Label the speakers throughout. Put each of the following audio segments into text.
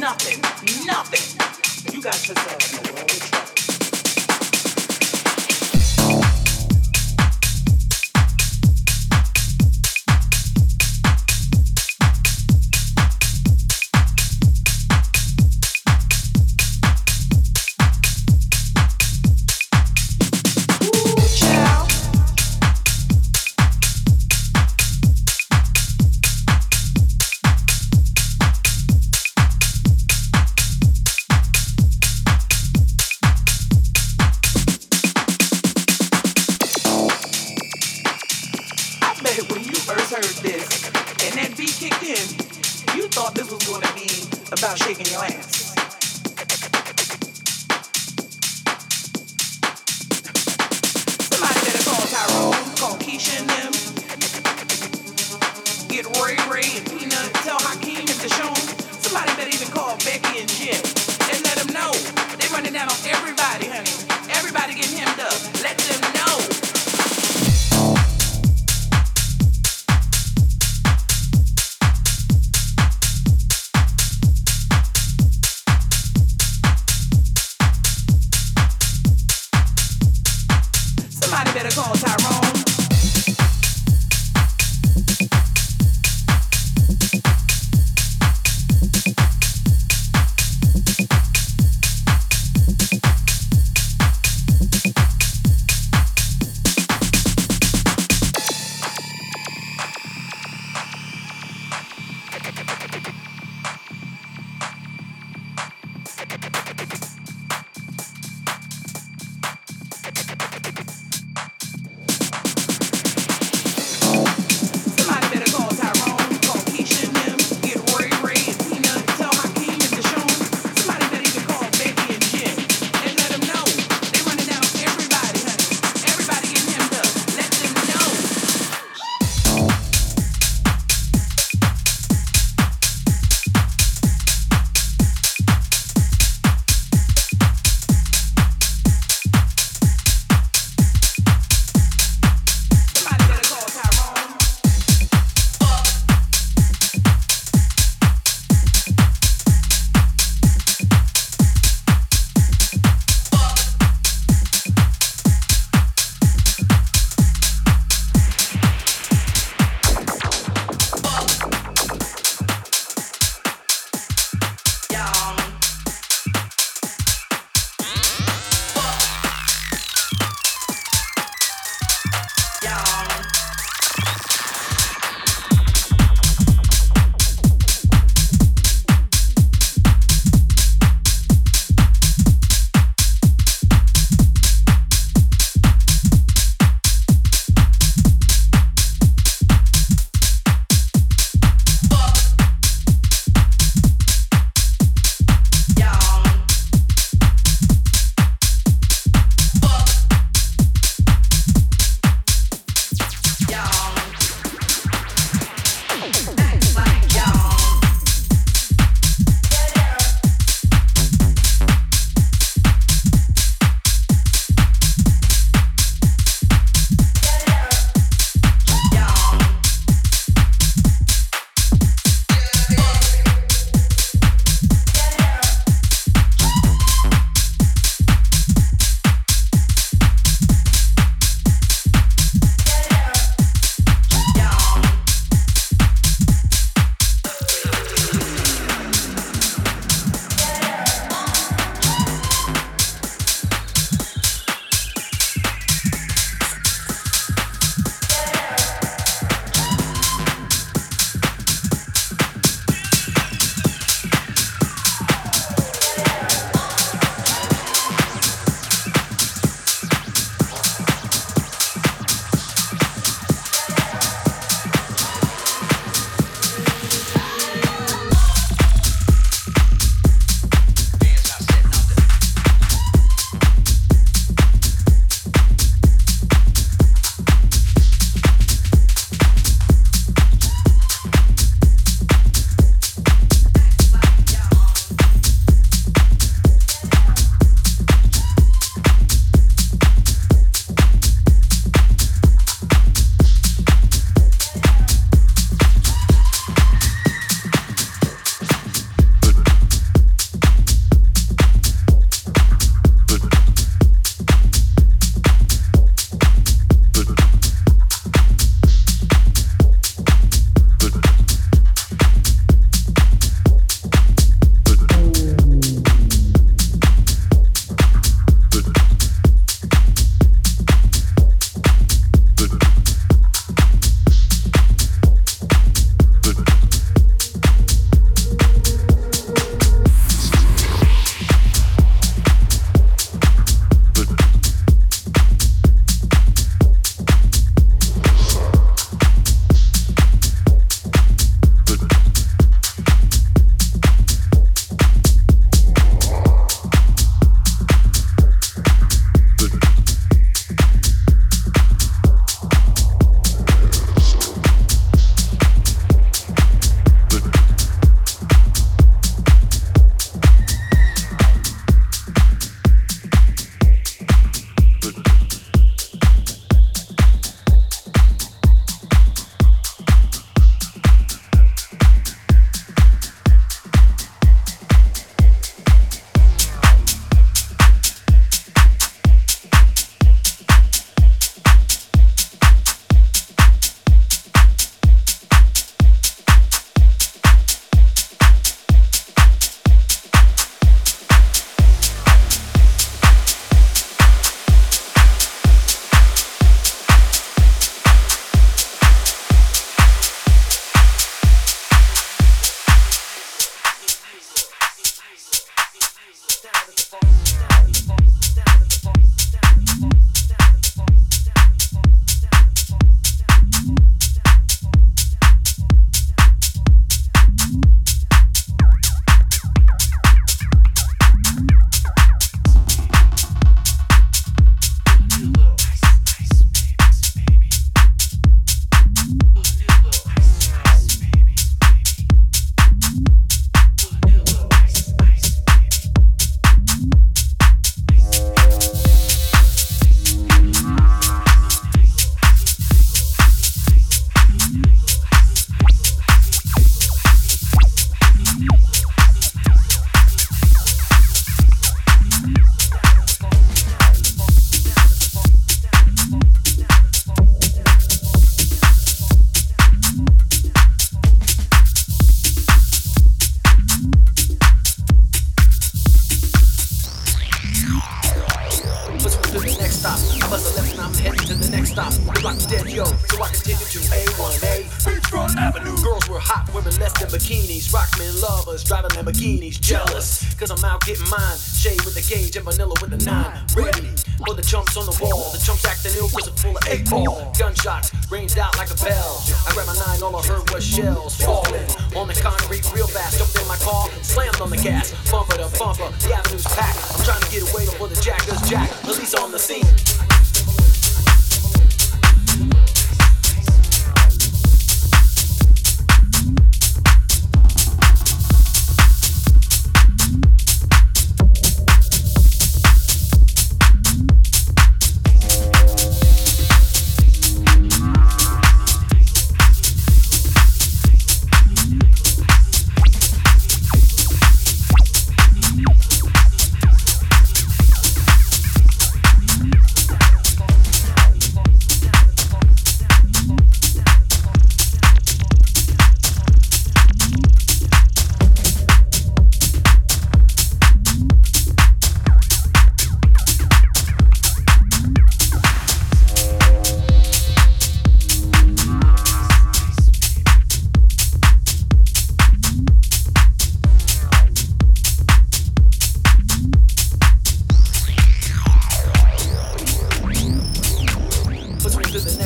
Speaker 1: nothing. Nothing. You got yourself in a world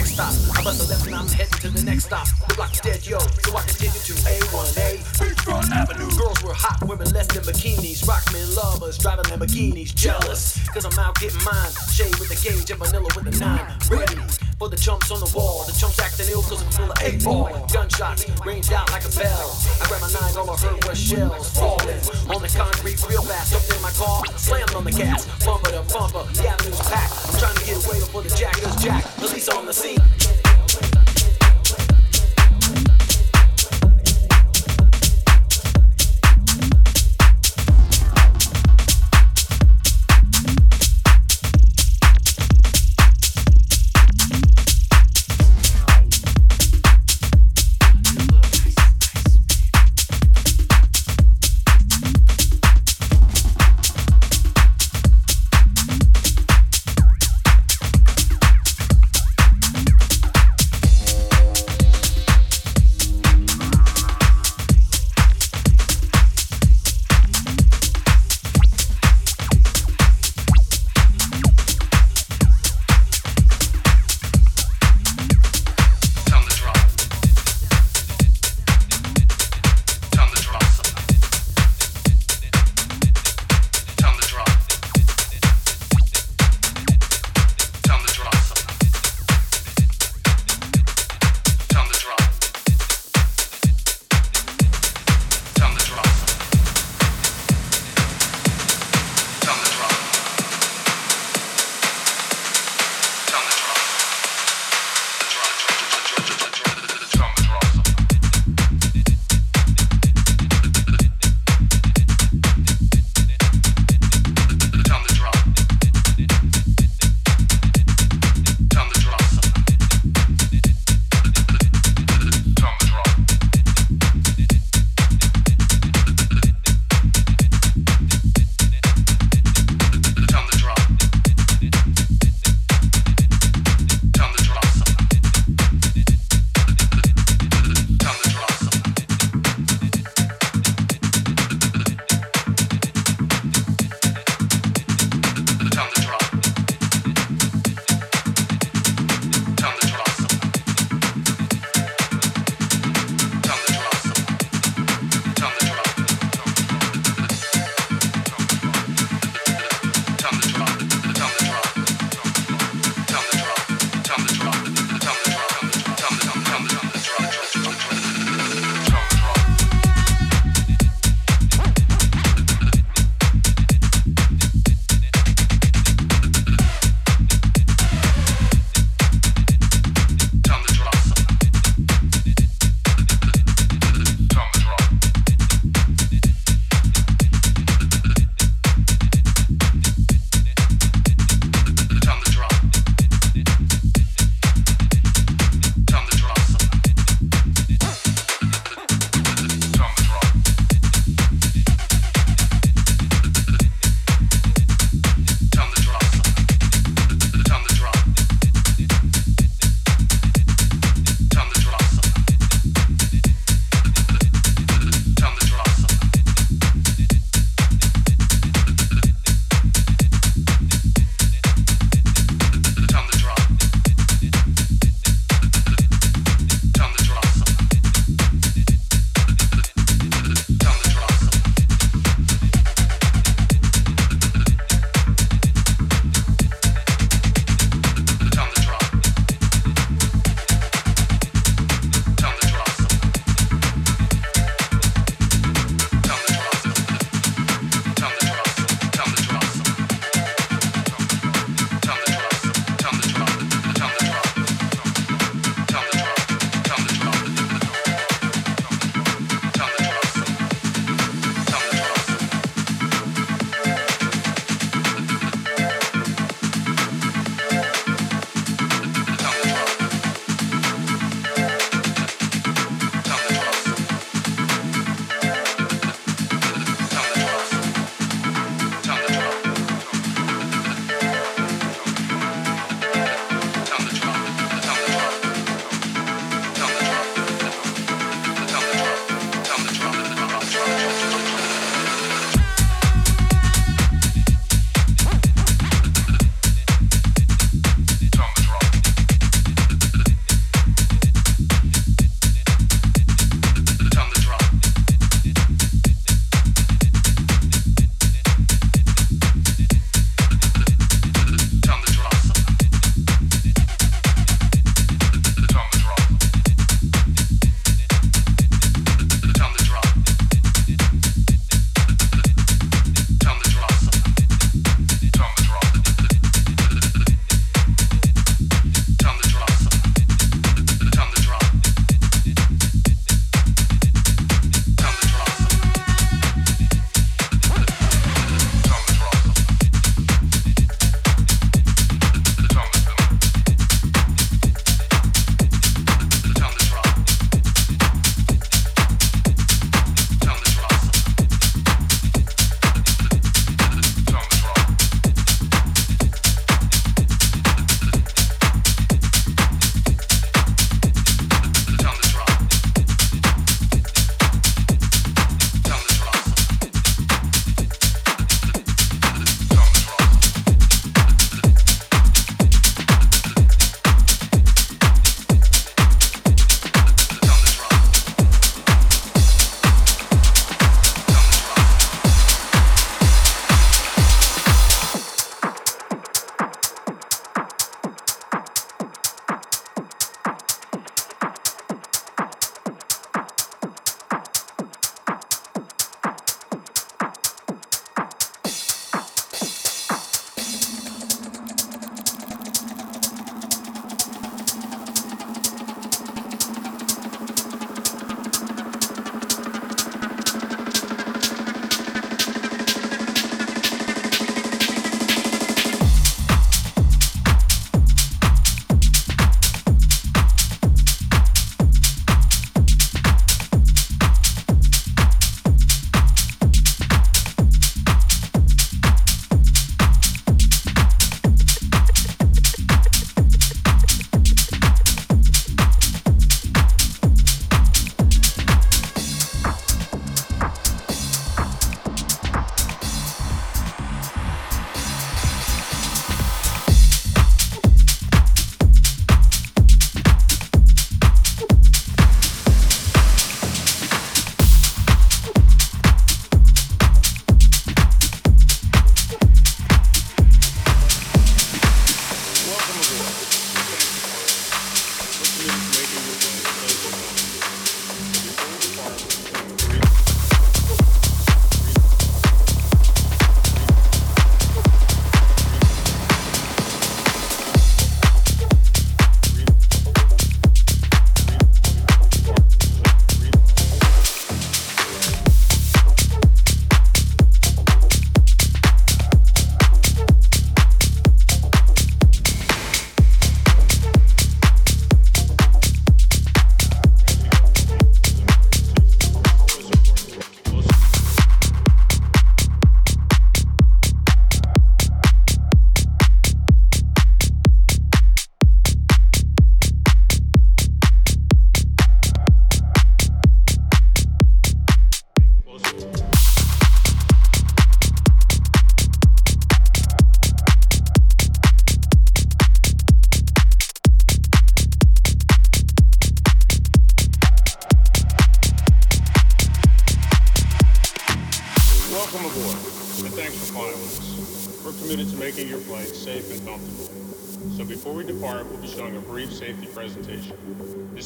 Speaker 1: next stop. I bust a left and I'm heading to the next stop. The block's dead, yo, so I continue to A1A. Beachfront Avenue. Girls were hot, women less than
Speaker 2: bikinis. Rockman lovers driving Lamborghinis. Jealous, cause I'm out getting mine. Shade with the gauge and vanilla with the nine. Ready? for the chumps on the wall. The chumps acting ill cause I'm full of eight ball. Gunshots rained out like a bell. I grabbed my nine, all I heard was shells falling on the concrete real fast. Jumped in my car, slammed on the gas, bumper to bumper. The avenue's packed. I'm trying to get away before the jackers jack. Police on the scene.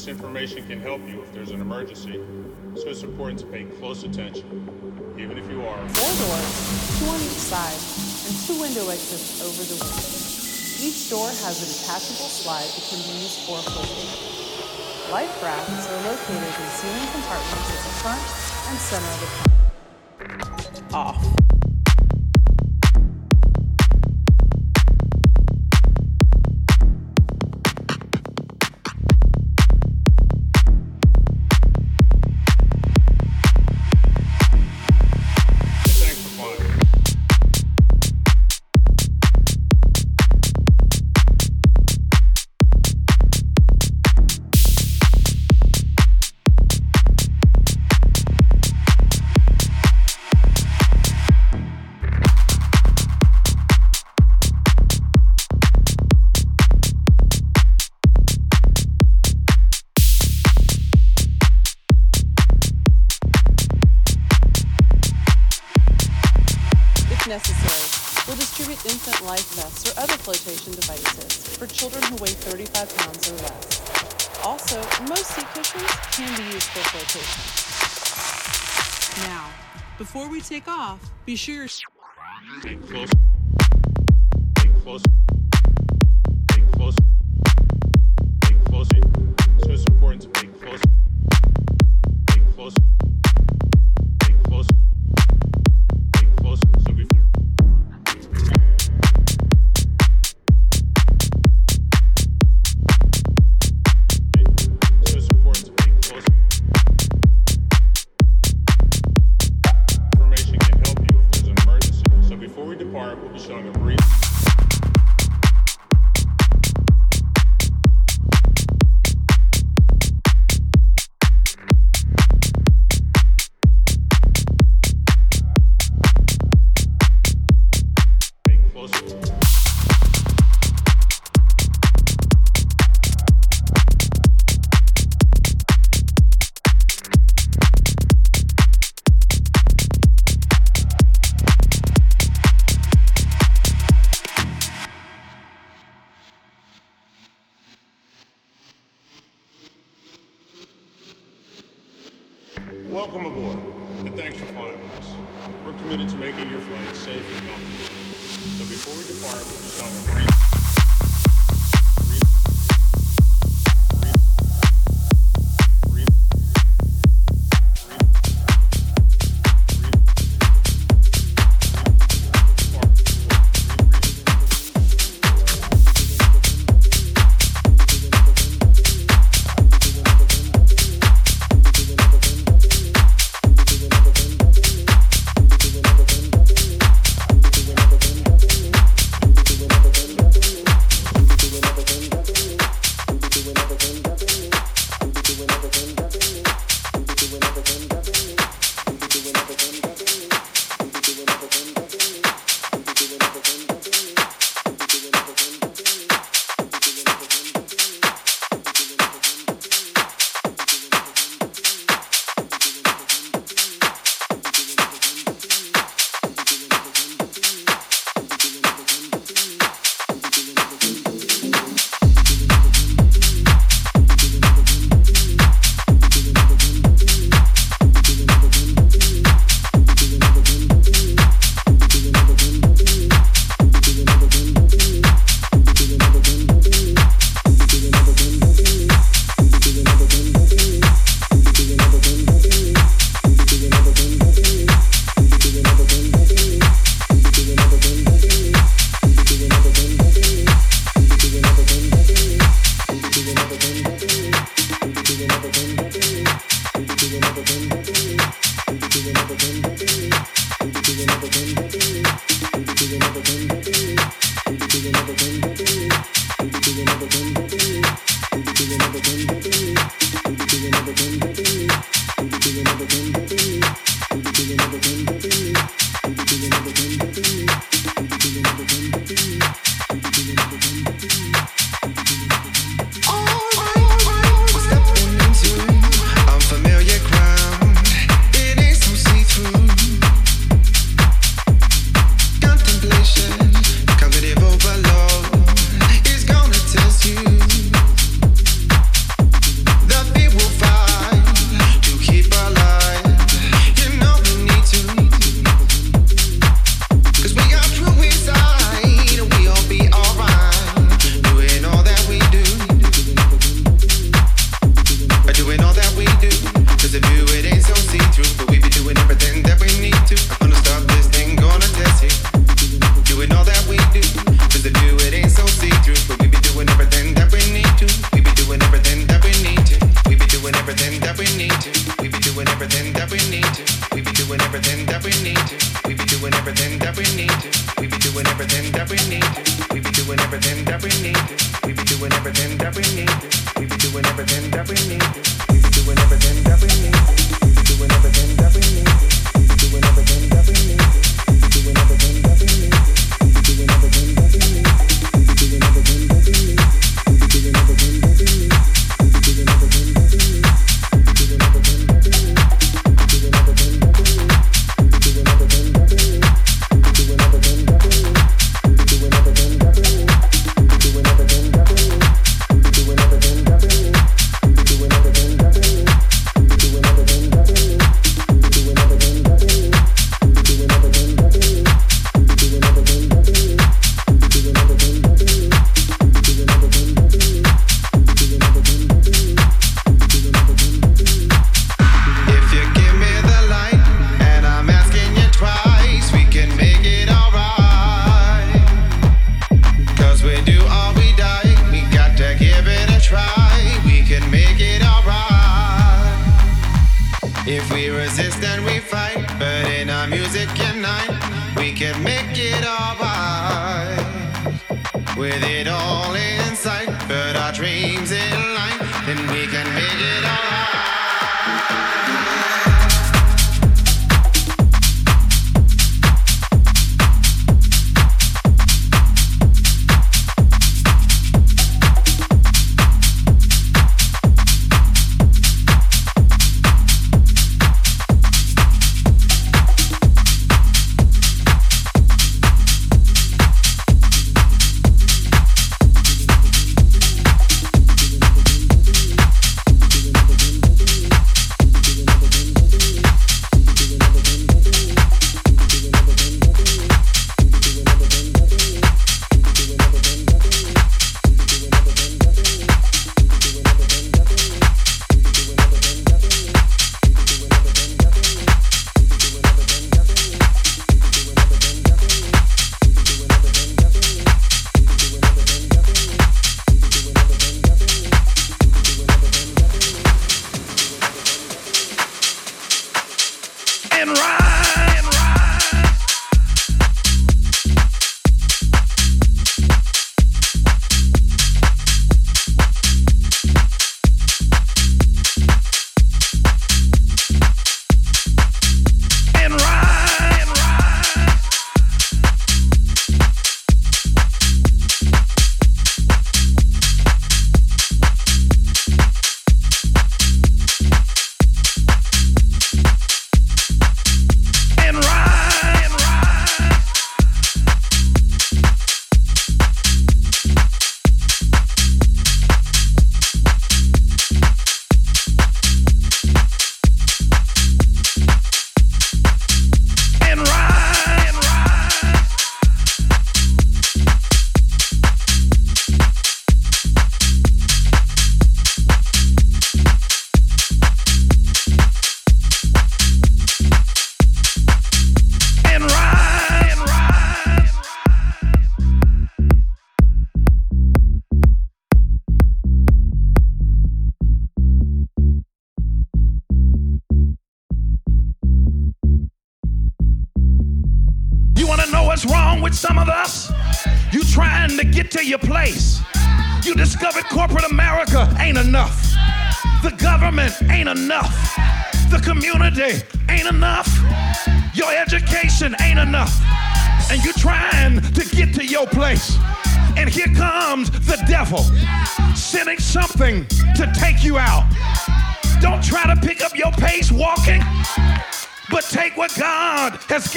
Speaker 3: This information can help you if there's an emergency, so it's important to pay close attention, even if you are.
Speaker 4: Four doors, two on each side, and two window exits over the wing. Each door has a detachable slide that can be used for folding. Life rafts are located in ceiling compartments at the front and center of the car. Off. Be sure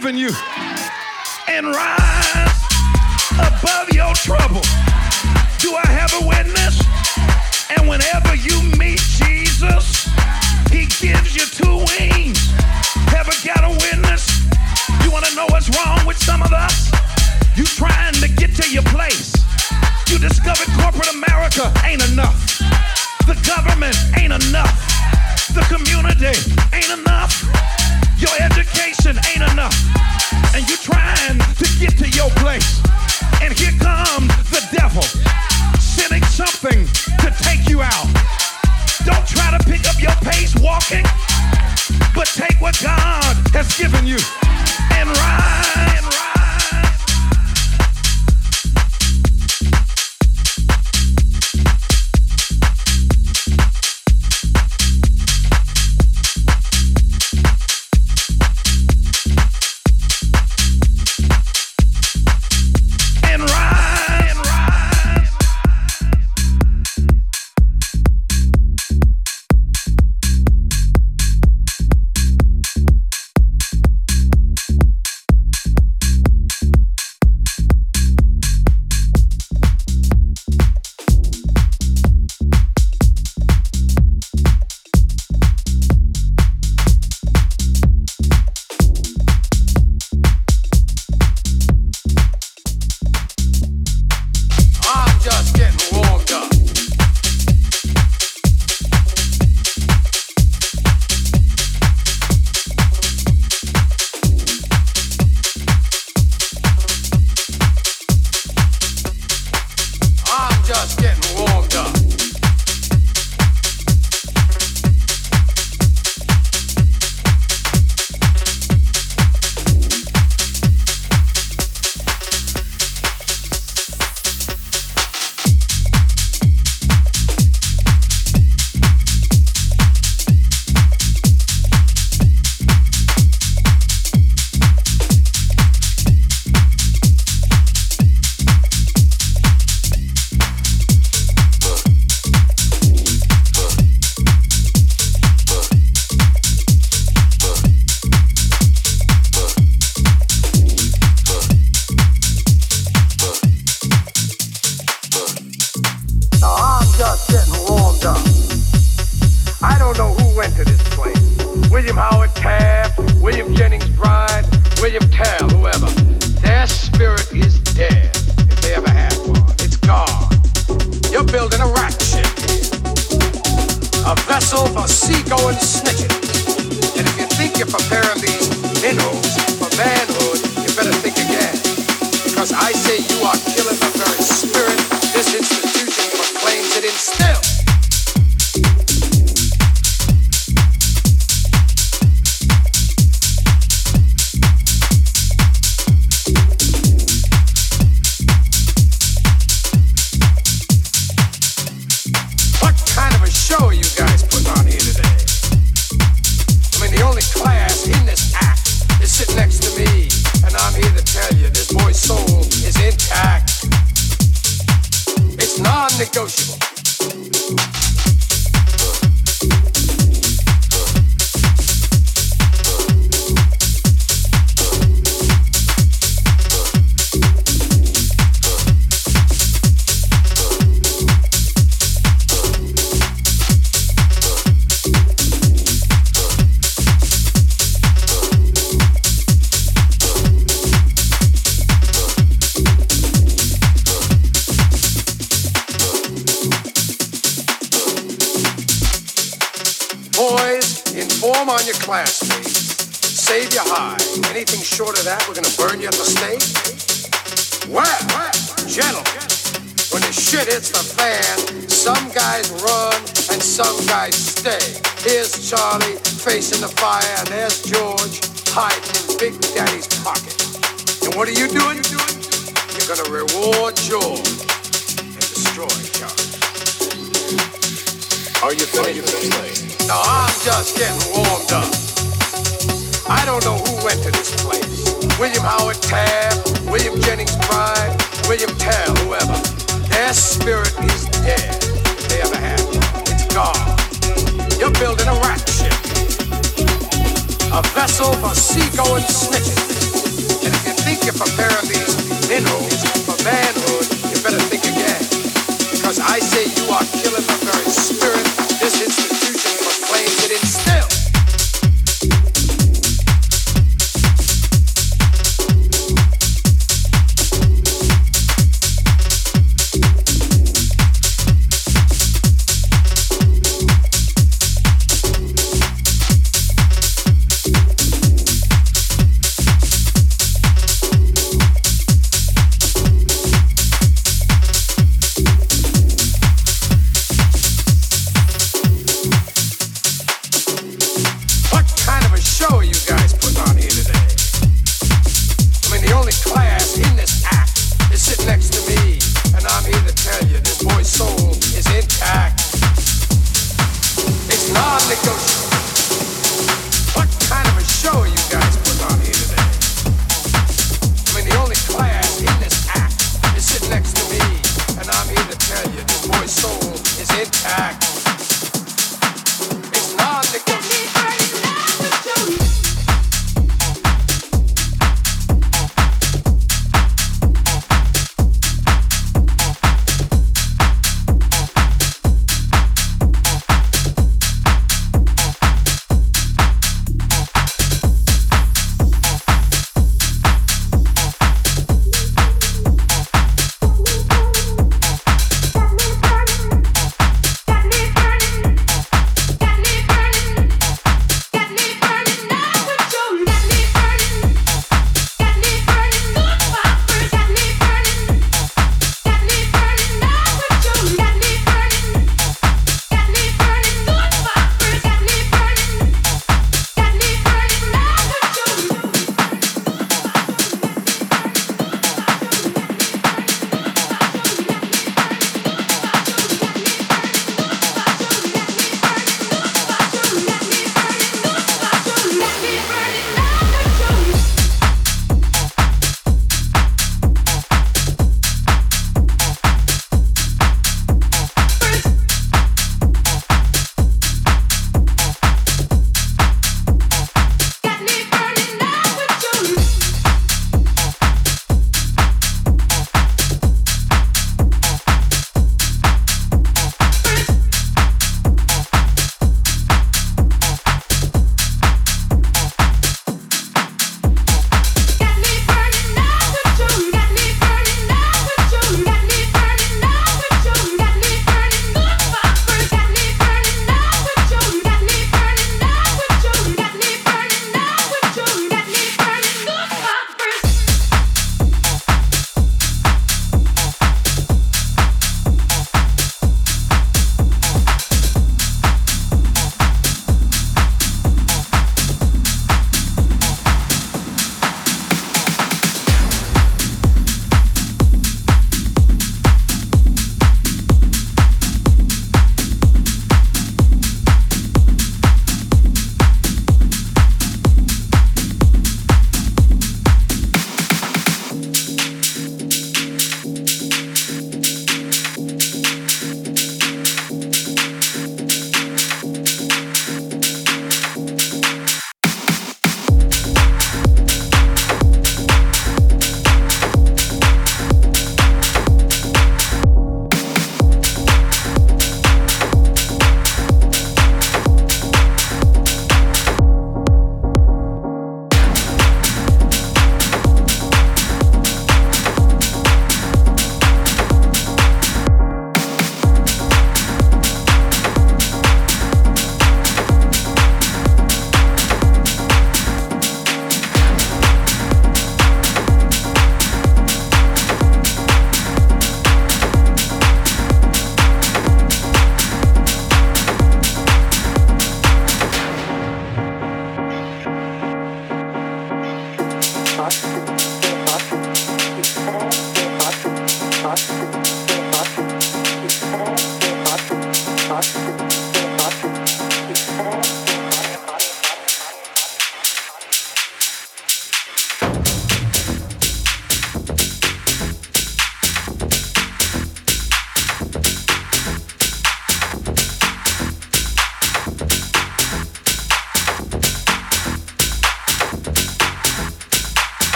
Speaker 5: given you and rise above your trouble. Do I have a witness? And whenever you meet Jesus, he gives you two wings. Ever got a witness? You want to know what's wrong with some of us? You trying to get to your place. You discovered corporate America ain't enough. The government ain't enough. The community ain't enough. Your education ain't enough. And you're trying to get to your place. And here comes the devil sending something to take you out. Don't try to pick up your pace walking, but take what God has given you and ride.